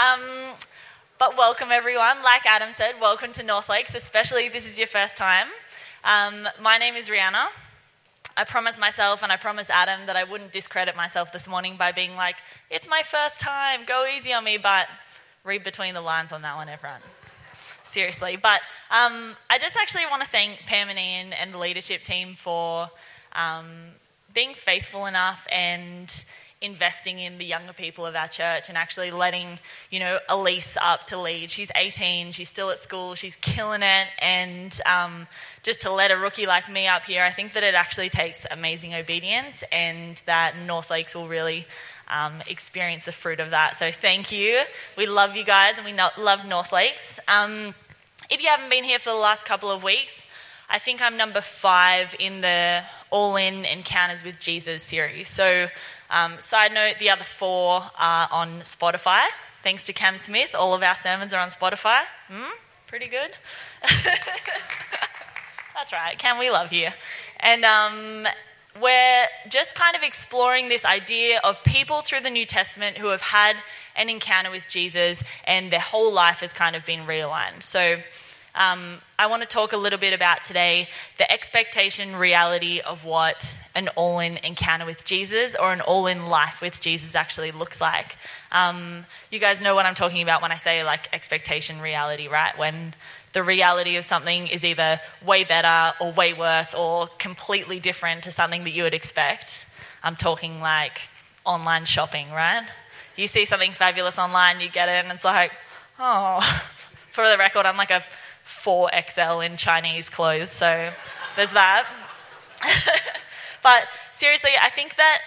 Um, but welcome, everyone. Like Adam said, welcome to North Lakes, especially if this is your first time. Um, my name is Rihanna. I promised myself and I promised Adam that I wouldn't discredit myself this morning by being like, it's my first time, go easy on me, but read between the lines on that one, everyone. Seriously. But um, I just actually want to thank Pam and Ian and the leadership team for um, being faithful enough and investing in the younger people of our church and actually letting, you know, Elise up to lead. She's 18, she's still at school, she's killing it. And um, just to let a rookie like me up here, I think that it actually takes amazing obedience and that North Lakes will really um, experience the fruit of that. So thank you. We love you guys and we love North Lakes. Um, if you haven't been here for the last couple of weeks, I think I'm number five in the All In Encounters with Jesus series. So um, side note, the other four are on Spotify. Thanks to Cam Smith, all of our sermons are on Spotify. Hmm? Pretty good. That's right, Cam, we love you. And um, we're just kind of exploring this idea of people through the New Testament who have had an encounter with Jesus and their whole life has kind of been realigned. So um, I want to talk a little bit about today the expectation reality of what an all in encounter with Jesus or an all in life with Jesus actually looks like. Um, you guys know what I'm talking about when I say like expectation reality, right? When the reality of something is either way better or way worse or completely different to something that you would expect. I'm talking like online shopping, right? You see something fabulous online, you get it, and it's like, oh, for the record, I'm like a 4XL in Chinese clothes, so there's that. but seriously, I think that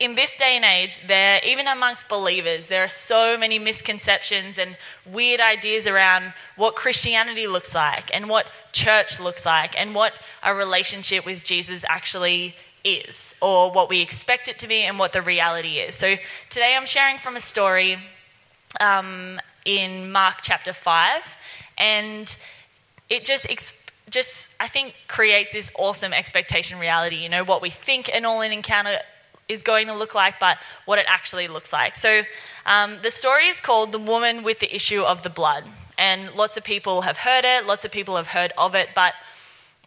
in this day and age, there, even amongst believers, there are so many misconceptions and weird ideas around what Christianity looks like and what church looks like and what a relationship with Jesus actually is, or what we expect it to be and what the reality is. So today I'm sharing from a story um, in Mark chapter 5, and it just just I think creates this awesome expectation reality. You know what we think an all-in encounter is going to look like, but what it actually looks like. So um, the story is called "The Woman with the Issue of the Blood," and lots of people have heard it. Lots of people have heard of it, but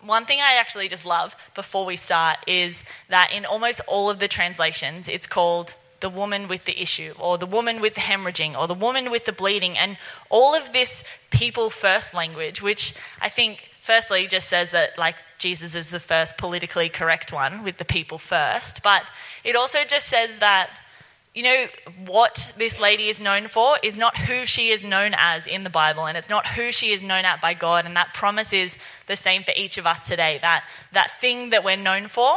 one thing I actually just love before we start is that in almost all of the translations, it's called the woman with the issue, or the woman with the hemorrhaging, or the woman with the bleeding, and all of this people first language, which I think, firstly, just says that like Jesus is the first politically correct one with the people first, but it also just says that. You know, what this lady is known for is not who she is known as in the Bible, and it's not who she is known at by God. And that promise is the same for each of us today. That, that thing that we're known for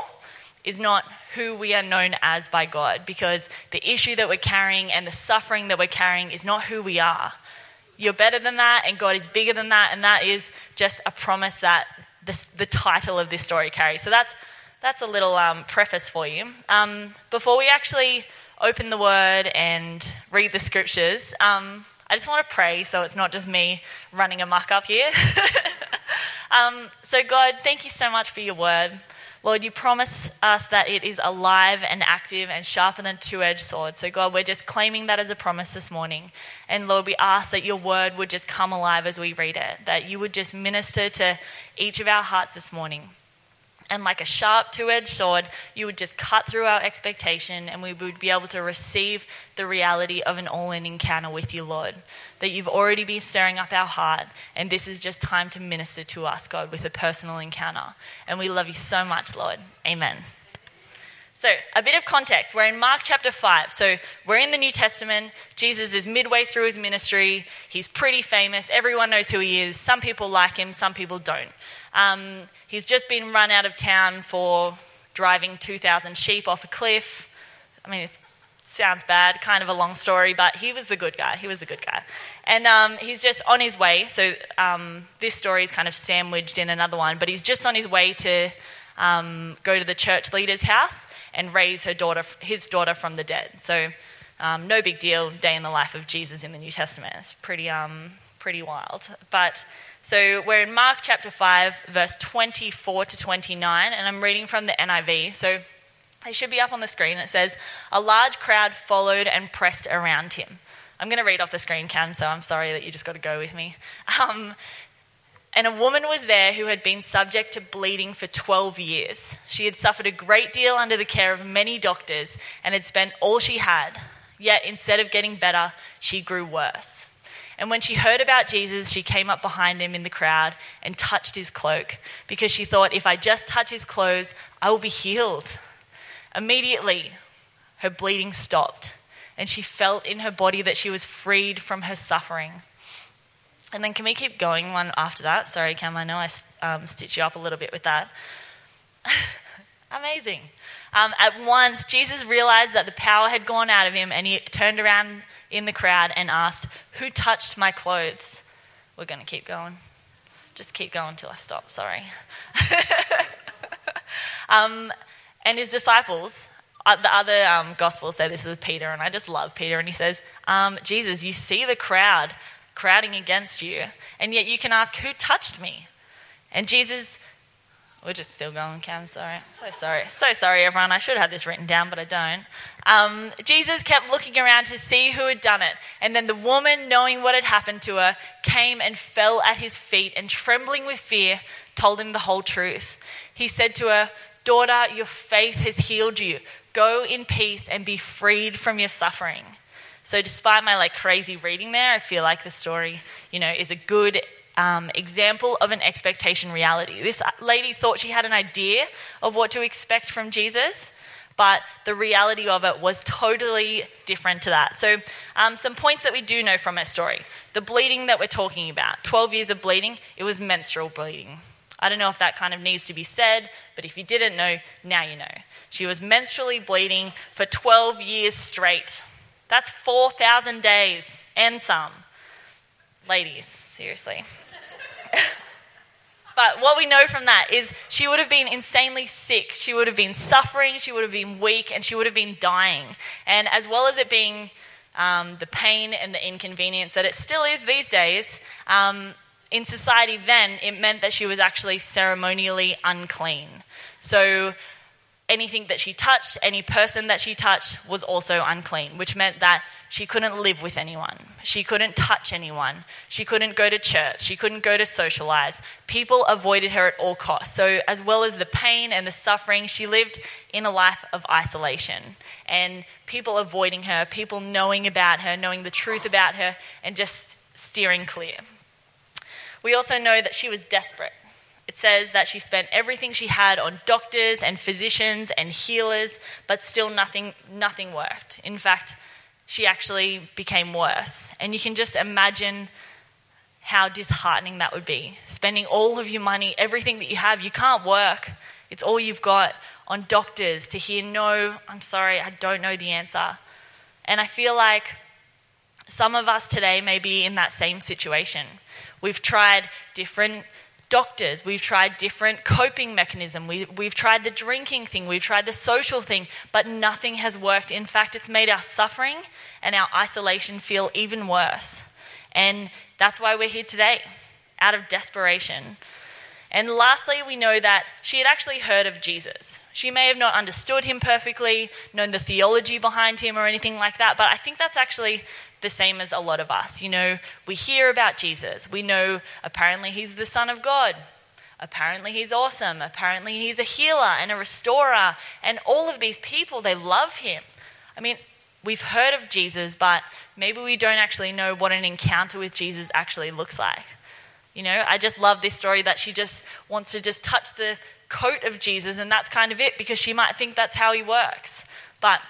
is not who we are known as by God because the issue that we're carrying and the suffering that we're carrying is not who we are. You're better than that, and God is bigger than that, and that is just a promise that this, the title of this story carries. So that's, that's a little um, preface for you. Um, before we actually open the word and read the scriptures, um, I just want to pray so it's not just me running amok up here. Um, so, God, thank you so much for your word. Lord, you promise us that it is alive and active and sharper than two edged sword. So, God, we're just claiming that as a promise this morning. And Lord, we ask that your word would just come alive as we read it, that you would just minister to each of our hearts this morning. And like a sharp two edged sword, you would just cut through our expectation and we would be able to receive the reality of an all in encounter with you, Lord that you've already been stirring up our heart, and this is just time to minister to us, God, with a personal encounter. And we love you so much, Lord. Amen. So, a bit of context. We're in Mark chapter 5. So, we're in the New Testament. Jesus is midway through his ministry. He's pretty famous. Everyone knows who he is. Some people like him, some people don't. Um, he's just been run out of town for driving 2,000 sheep off a cliff. I mean, it sounds bad, kind of a long story, but he was the good guy. He was the good guy. And um, he's just on his way. So um, this story is kind of sandwiched in another one, but he's just on his way to um, go to the church leader's house and raise her daughter, his daughter from the dead. So um, no big deal, day in the life of Jesus in the New Testament. It's pretty, um, pretty wild. But so we're in Mark chapter 5, verse 24 to 29, and I'm reading from the NIV. So it should be up on the screen. It says, A large crowd followed and pressed around him. I'm going to read off the screen, Cam, so I'm sorry that you just got to go with me. Um, and a woman was there who had been subject to bleeding for 12 years. She had suffered a great deal under the care of many doctors and had spent all she had. Yet instead of getting better, she grew worse. And when she heard about Jesus, she came up behind him in the crowd and touched his cloak because she thought, if I just touch his clothes, I will be healed. Immediately, her bleeding stopped and she felt in her body that she was freed from her suffering. And then, can we keep going one after that? Sorry, Cam, I know I um, stitched you up a little bit with that. Amazing. Um, at once, Jesus realized that the power had gone out of him and he turned around in the crowd and asked, Who touched my clothes? We're going to keep going. Just keep going until I stop, sorry. um, and his disciples, uh, the other um, gospels say this is Peter, and I just love Peter. And he says, um, Jesus, you see the crowd crowding against you, and yet you can ask, Who touched me? And Jesus, we're just still going, Cam, sorry. So sorry. So sorry, everyone. I should have this written down, but I don't. Um, Jesus kept looking around to see who had done it. And then the woman, knowing what had happened to her, came and fell at his feet and, trembling with fear, told him the whole truth. He said to her, Daughter, your faith has healed you. Go in peace and be freed from your suffering. So, despite my like crazy reading there, I feel like the story, you know, is a good um, example of an expectation reality. This lady thought she had an idea of what to expect from Jesus, but the reality of it was totally different to that. So, um, some points that we do know from her story the bleeding that we're talking about 12 years of bleeding, it was menstrual bleeding. I don't know if that kind of needs to be said, but if you didn't know, now you know. She was menstrually bleeding for 12 years straight. That's 4,000 days and some. Ladies, seriously. but what we know from that is she would have been insanely sick. She would have been suffering, she would have been weak, and she would have been dying. And as well as it being um, the pain and the inconvenience that it still is these days, um, in society then, it meant that she was actually ceremonially unclean. So anything that she touched, any person that she touched, was also unclean, which meant that she couldn't live with anyone. She couldn't touch anyone. She couldn't go to church. She couldn't go to socialize. People avoided her at all costs. So, as well as the pain and the suffering, she lived in a life of isolation. And people avoiding her, people knowing about her, knowing the truth about her, and just steering clear. We also know that she was desperate. It says that she spent everything she had on doctors and physicians and healers, but still nothing, nothing worked. In fact, she actually became worse. And you can just imagine how disheartening that would be. Spending all of your money, everything that you have, you can't work. It's all you've got on doctors to hear, no, I'm sorry, I don't know the answer. And I feel like some of us today may be in that same situation. We've tried different doctors. We've tried different coping mechanism. We, we've tried the drinking thing. We've tried the social thing, but nothing has worked. In fact, it's made our suffering and our isolation feel even worse. And that's why we're here today, out of desperation. And lastly, we know that she had actually heard of Jesus. She may have not understood him perfectly, known the theology behind him or anything like that, but I think that's actually the same as a lot of us. You know, we hear about Jesus. We know apparently he's the Son of God. Apparently he's awesome. Apparently he's a healer and a restorer. And all of these people, they love him. I mean, we've heard of Jesus, but maybe we don't actually know what an encounter with Jesus actually looks like. You know, I just love this story that she just wants to just touch the coat of Jesus and that's kind of it because she might think that's how he works. But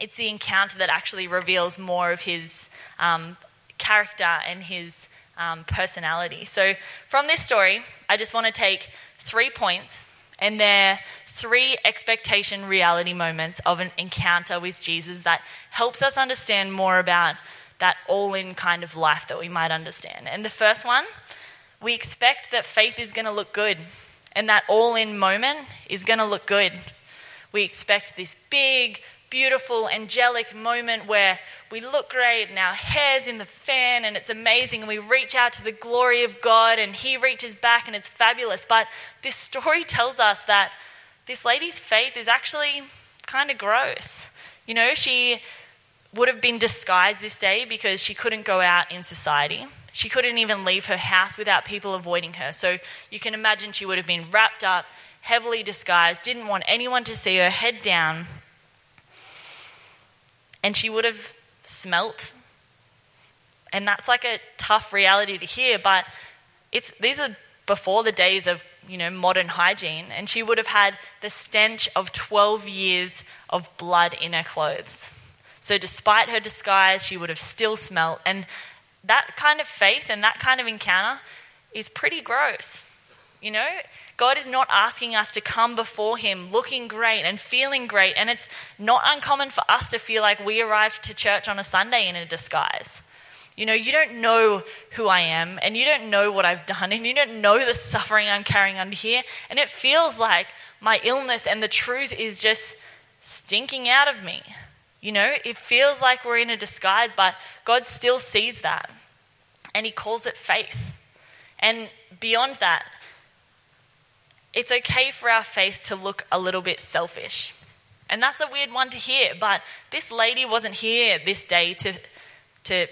it's the encounter that actually reveals more of his um, character and his um, personality. So, from this story, I just want to take three points, and they're three expectation reality moments of an encounter with Jesus that helps us understand more about that all in kind of life that we might understand. And the first one, we expect that faith is going to look good, and that all in moment is going to look good. We expect this big, beautiful, angelic moment where we look great and our hair's in the fan and it's amazing and we reach out to the glory of God and He reaches back and it's fabulous. But this story tells us that this lady's faith is actually kind of gross. You know, she would have been disguised this day because she couldn't go out in society. She couldn't even leave her house without people avoiding her. So you can imagine she would have been wrapped up, heavily disguised, didn't want anyone to see her, head down. And she would have smelt. And that's like a tough reality to hear, but it's, these are before the days of you know modern hygiene and she would have had the stench of 12 years of blood in her clothes so despite her disguise she would have still smelt and that kind of faith and that kind of encounter is pretty gross you know god is not asking us to come before him looking great and feeling great and it's not uncommon for us to feel like we arrived to church on a sunday in a disguise you know, you don't know who I am, and you don't know what I've done, and you don't know the suffering I'm carrying under here. And it feels like my illness and the truth is just stinking out of me. You know, it feels like we're in a disguise, but God still sees that. And He calls it faith. And beyond that, it's okay for our faith to look a little bit selfish. And that's a weird one to hear, but this lady wasn't here this day to, to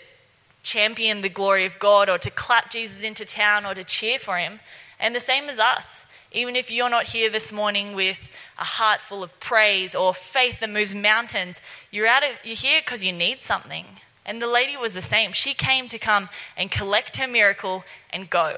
champion the glory of God or to clap Jesus into town or to cheer for him. And the same as us. Even if you're not here this morning with a heart full of praise or faith that moves mountains, you're, out of, you're here because you need something. And the lady was the same. She came to come and collect her miracle and go.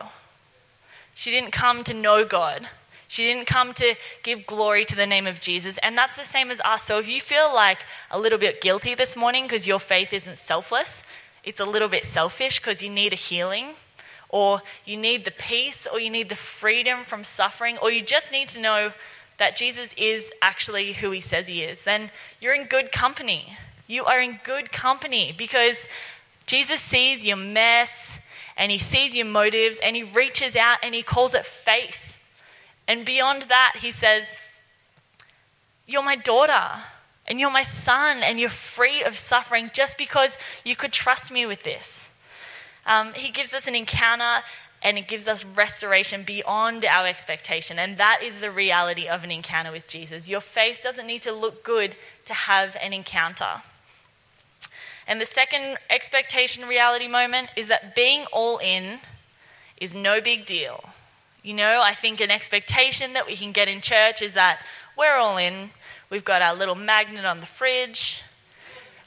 She didn't come to know God. She didn't come to give glory to the name of Jesus. And that's the same as us. So if you feel like a little bit guilty this morning because your faith isn't selfless, it's a little bit selfish because you need a healing, or you need the peace, or you need the freedom from suffering, or you just need to know that Jesus is actually who he says he is, then you're in good company. You are in good company because Jesus sees your mess and he sees your motives and he reaches out and he calls it faith. And beyond that, he says, You're my daughter and you're my son, and you're free of suffering just because you could trust me with this. Um, he gives us an encounter and it gives us restoration beyond our expectation. And that is the reality of an encounter with Jesus. Your faith doesn't need to look good to have an encounter. And the second expectation reality moment is that being all in is no big deal. You know, I think an expectation that we can get in church is that we're all in, We've got our little magnet on the fridge.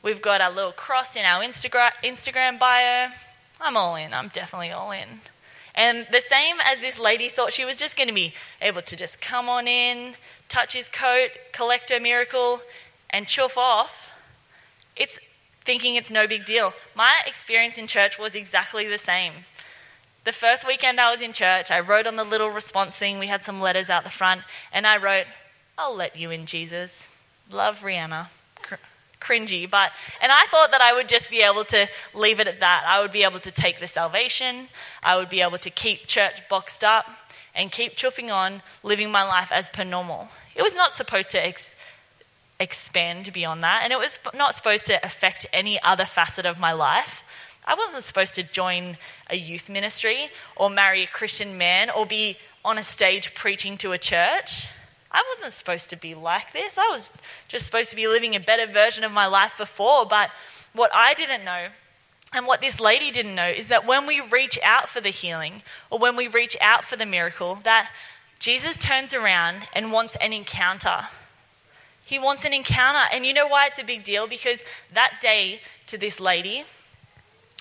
We've got our little cross in our Instagram, Instagram bio. I'm all in. I'm definitely all in. And the same as this lady thought she was just going to be able to just come on in, touch his coat, collect her miracle, and chuff off. It's thinking it's no big deal. My experience in church was exactly the same. The first weekend I was in church, I wrote on the little response thing, we had some letters out the front, and I wrote, I'll let you in, Jesus. Love Rihanna. Cr- cringy, but, and I thought that I would just be able to leave it at that. I would be able to take the salvation, I would be able to keep church boxed up and keep chuffing on, living my life as per normal. It was not supposed to ex- expand beyond that, and it was not supposed to affect any other facet of my life. I wasn't supposed to join a youth ministry or marry a Christian man or be on a stage preaching to a church. I wasn't supposed to be like this. I was just supposed to be living a better version of my life before. But what I didn't know, and what this lady didn't know, is that when we reach out for the healing or when we reach out for the miracle, that Jesus turns around and wants an encounter. He wants an encounter. And you know why it's a big deal? Because that day to this lady,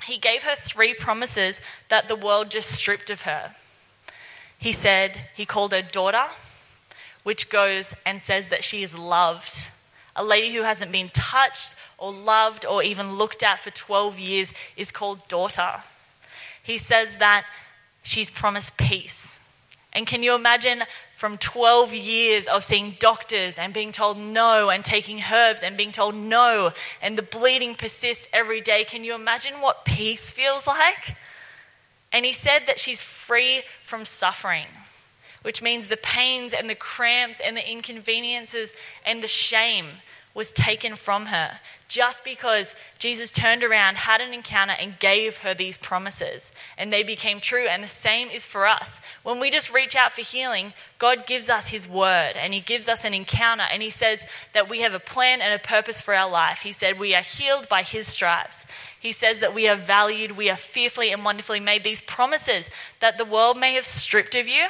he gave her three promises that the world just stripped of her. He said, he called her daughter which goes and says that she is loved. A lady who hasn't been touched or loved or even looked at for 12 years is called daughter. He says that she's promised peace. And can you imagine from 12 years of seeing doctors and being told no and taking herbs and being told no and the bleeding persists every day? Can you imagine what peace feels like? And he said that she's free from suffering which means the pains and the cramps and the inconveniences and the shame was taken from her just because Jesus turned around, had an encounter, and gave her these promises. And they became true. And the same is for us. When we just reach out for healing, God gives us His word and He gives us an encounter. And He says that we have a plan and a purpose for our life. He said we are healed by His stripes. He says that we are valued, we are fearfully and wonderfully made. These promises that the world may have stripped of you,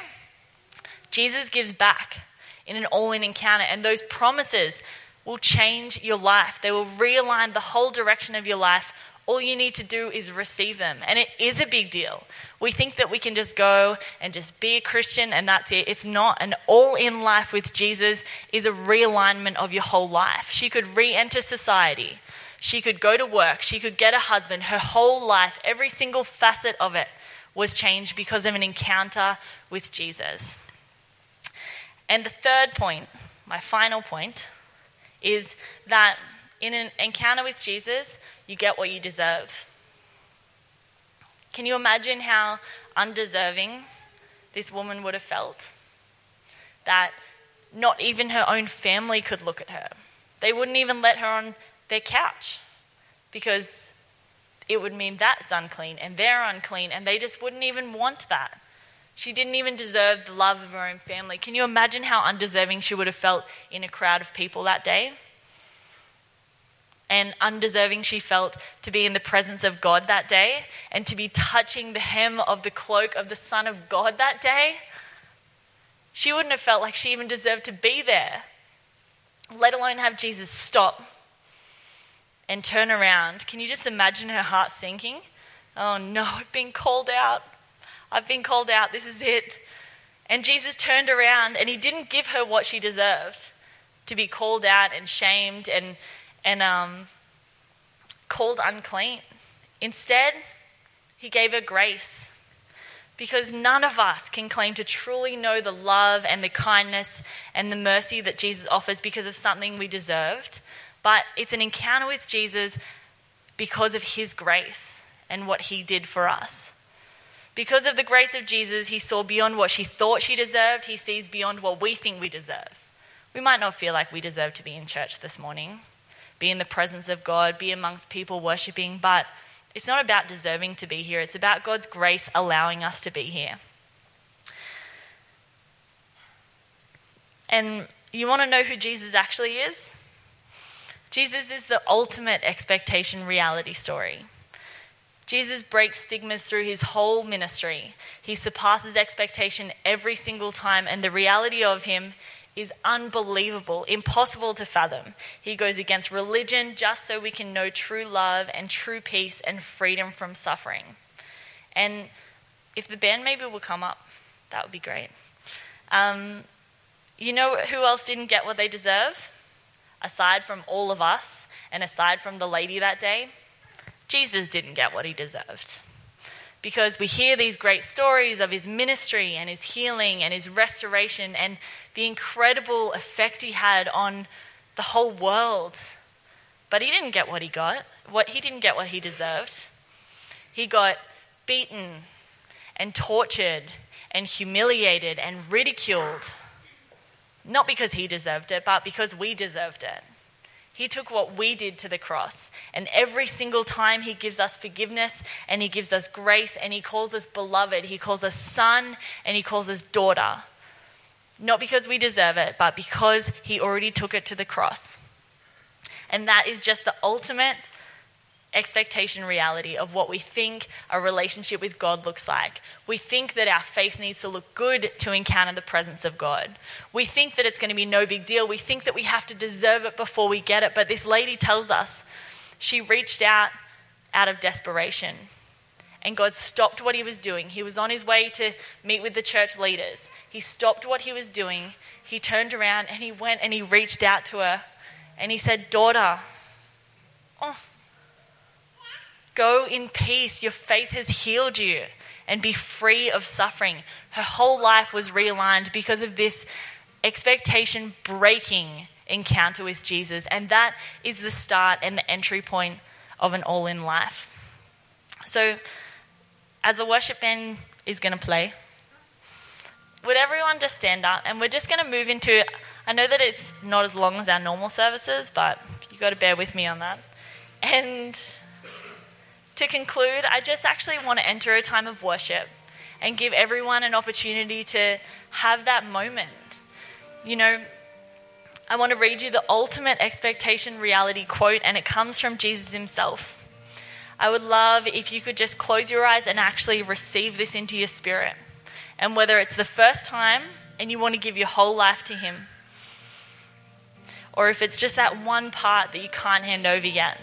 Jesus gives back in an all in encounter. And those promises will change your life, they will realign the whole direction of your life. All you need to do is receive them. And it is a big deal. We think that we can just go and just be a Christian and that's it. It's not. An all in life with Jesus is a realignment of your whole life. She could re enter society. She could go to work. She could get a husband. Her whole life, every single facet of it, was changed because of an encounter with Jesus. And the third point, my final point, is that in an encounter with Jesus, you get what you deserve. Can you imagine how undeserving this woman would have felt? That not even her own family could look at her. They wouldn't even let her on their couch because it would mean that's unclean and they're unclean and they just wouldn't even want that. She didn't even deserve the love of her own family. Can you imagine how undeserving she would have felt in a crowd of people that day? And undeserving she felt to be in the presence of God that day and to be touching the hem of the cloak of the Son of God that day. She wouldn't have felt like she even deserved to be there, let alone have Jesus stop and turn around. Can you just imagine her heart sinking? Oh no, I've been called out. I've been called out. This is it. And Jesus turned around and he didn't give her what she deserved to be called out and shamed and, and um, called unclean. Instead, he gave her grace. Because none of us can claim to truly know the love and the kindness and the mercy that Jesus offers because of something we deserved. But it's an encounter with Jesus because of his grace and what he did for us. Because of the grace of Jesus, he saw beyond what she thought she deserved. He sees beyond what we think we deserve. We might not feel like we deserve to be in church this morning, be in the presence of God, be amongst people worshiping, but it's not about deserving to be here. It's about God's grace allowing us to be here. And you want to know who Jesus actually is? Jesus is the ultimate expectation reality story. Jesus breaks stigmas through his whole ministry. He surpasses expectation every single time, and the reality of him is unbelievable, impossible to fathom. He goes against religion just so we can know true love and true peace and freedom from suffering. And if the band maybe will come up, that would be great. Um, you know who else didn't get what they deserve? Aside from all of us, and aside from the lady that day, Jesus didn't get what he deserved. Because we hear these great stories of his ministry and his healing and his restoration and the incredible effect he had on the whole world. But he didn't get what he got. What he didn't get what he deserved. He got beaten and tortured and humiliated and ridiculed. Not because he deserved it, but because we deserved it. He took what we did to the cross. And every single time He gives us forgiveness and He gives us grace and He calls us beloved, He calls us son and He calls us daughter. Not because we deserve it, but because He already took it to the cross. And that is just the ultimate expectation reality of what we think a relationship with God looks like. We think that our faith needs to look good to encounter the presence of God. We think that it's going to be no big deal. We think that we have to deserve it before we get it. But this lady tells us she reached out out of desperation. And God stopped what he was doing. He was on his way to meet with the church leaders. He stopped what he was doing. He turned around and he went and he reached out to her and he said, Daughter, oh, Go in peace. Your faith has healed you and be free of suffering. Her whole life was realigned because of this expectation breaking encounter with Jesus. And that is the start and the entry point of an all in life. So, as the worship band is going to play, would everyone just stand up and we're just going to move into I know that it's not as long as our normal services, but you've got to bear with me on that. And to conclude, I just actually want to enter a time of worship and give everyone an opportunity to have that moment. You know, I want to read you the ultimate expectation reality quote, and it comes from Jesus himself. I would love if you could just close your eyes and actually receive this into your spirit. And whether it's the first time and you want to give your whole life to Him, or if it's just that one part that you can't hand over yet.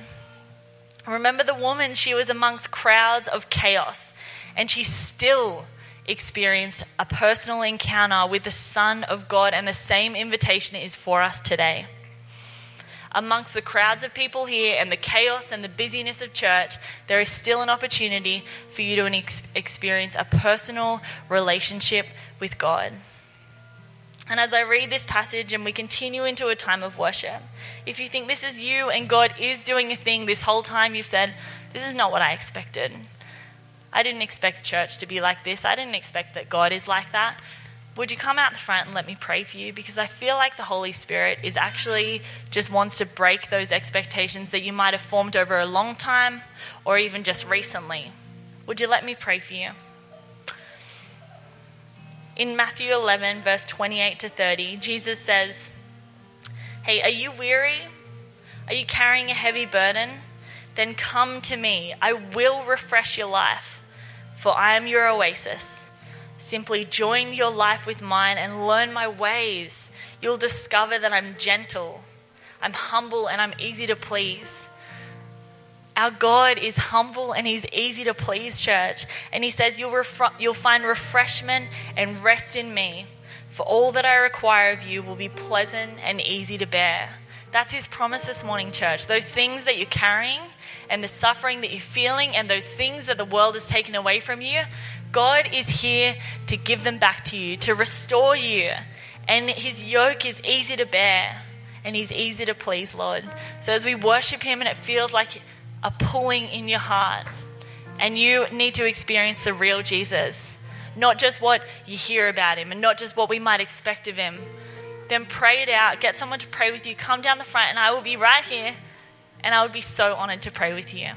Remember the woman, she was amongst crowds of chaos, and she still experienced a personal encounter with the Son of God, and the same invitation is for us today. Amongst the crowds of people here and the chaos and the busyness of church, there is still an opportunity for you to experience a personal relationship with God. And as I read this passage and we continue into a time of worship, if you think this is you and God is doing a thing this whole time, you've said, This is not what I expected. I didn't expect church to be like this. I didn't expect that God is like that. Would you come out the front and let me pray for you? Because I feel like the Holy Spirit is actually just wants to break those expectations that you might have formed over a long time or even just recently. Would you let me pray for you? In Matthew 11, verse 28 to 30, Jesus says, Hey, are you weary? Are you carrying a heavy burden? Then come to me. I will refresh your life, for I am your oasis. Simply join your life with mine and learn my ways. You'll discover that I'm gentle, I'm humble, and I'm easy to please. Our God is humble and He's easy to please, church. And He says, You'll, you'll find refreshment and rest in me, for all that I require of you will be pleasant and easy to bear. That's His promise this morning, church. Those things that you're carrying and the suffering that you're feeling and those things that the world has taken away from you, God is here to give them back to you, to restore you. And His yoke is easy to bear and He's easy to please, Lord. So as we worship Him and it feels like a pulling in your heart. And you need to experience the real Jesus, not just what you hear about him and not just what we might expect of him. Then pray it out. Get someone to pray with you. Come down the front, and I will be right here. And I would be so honored to pray with you.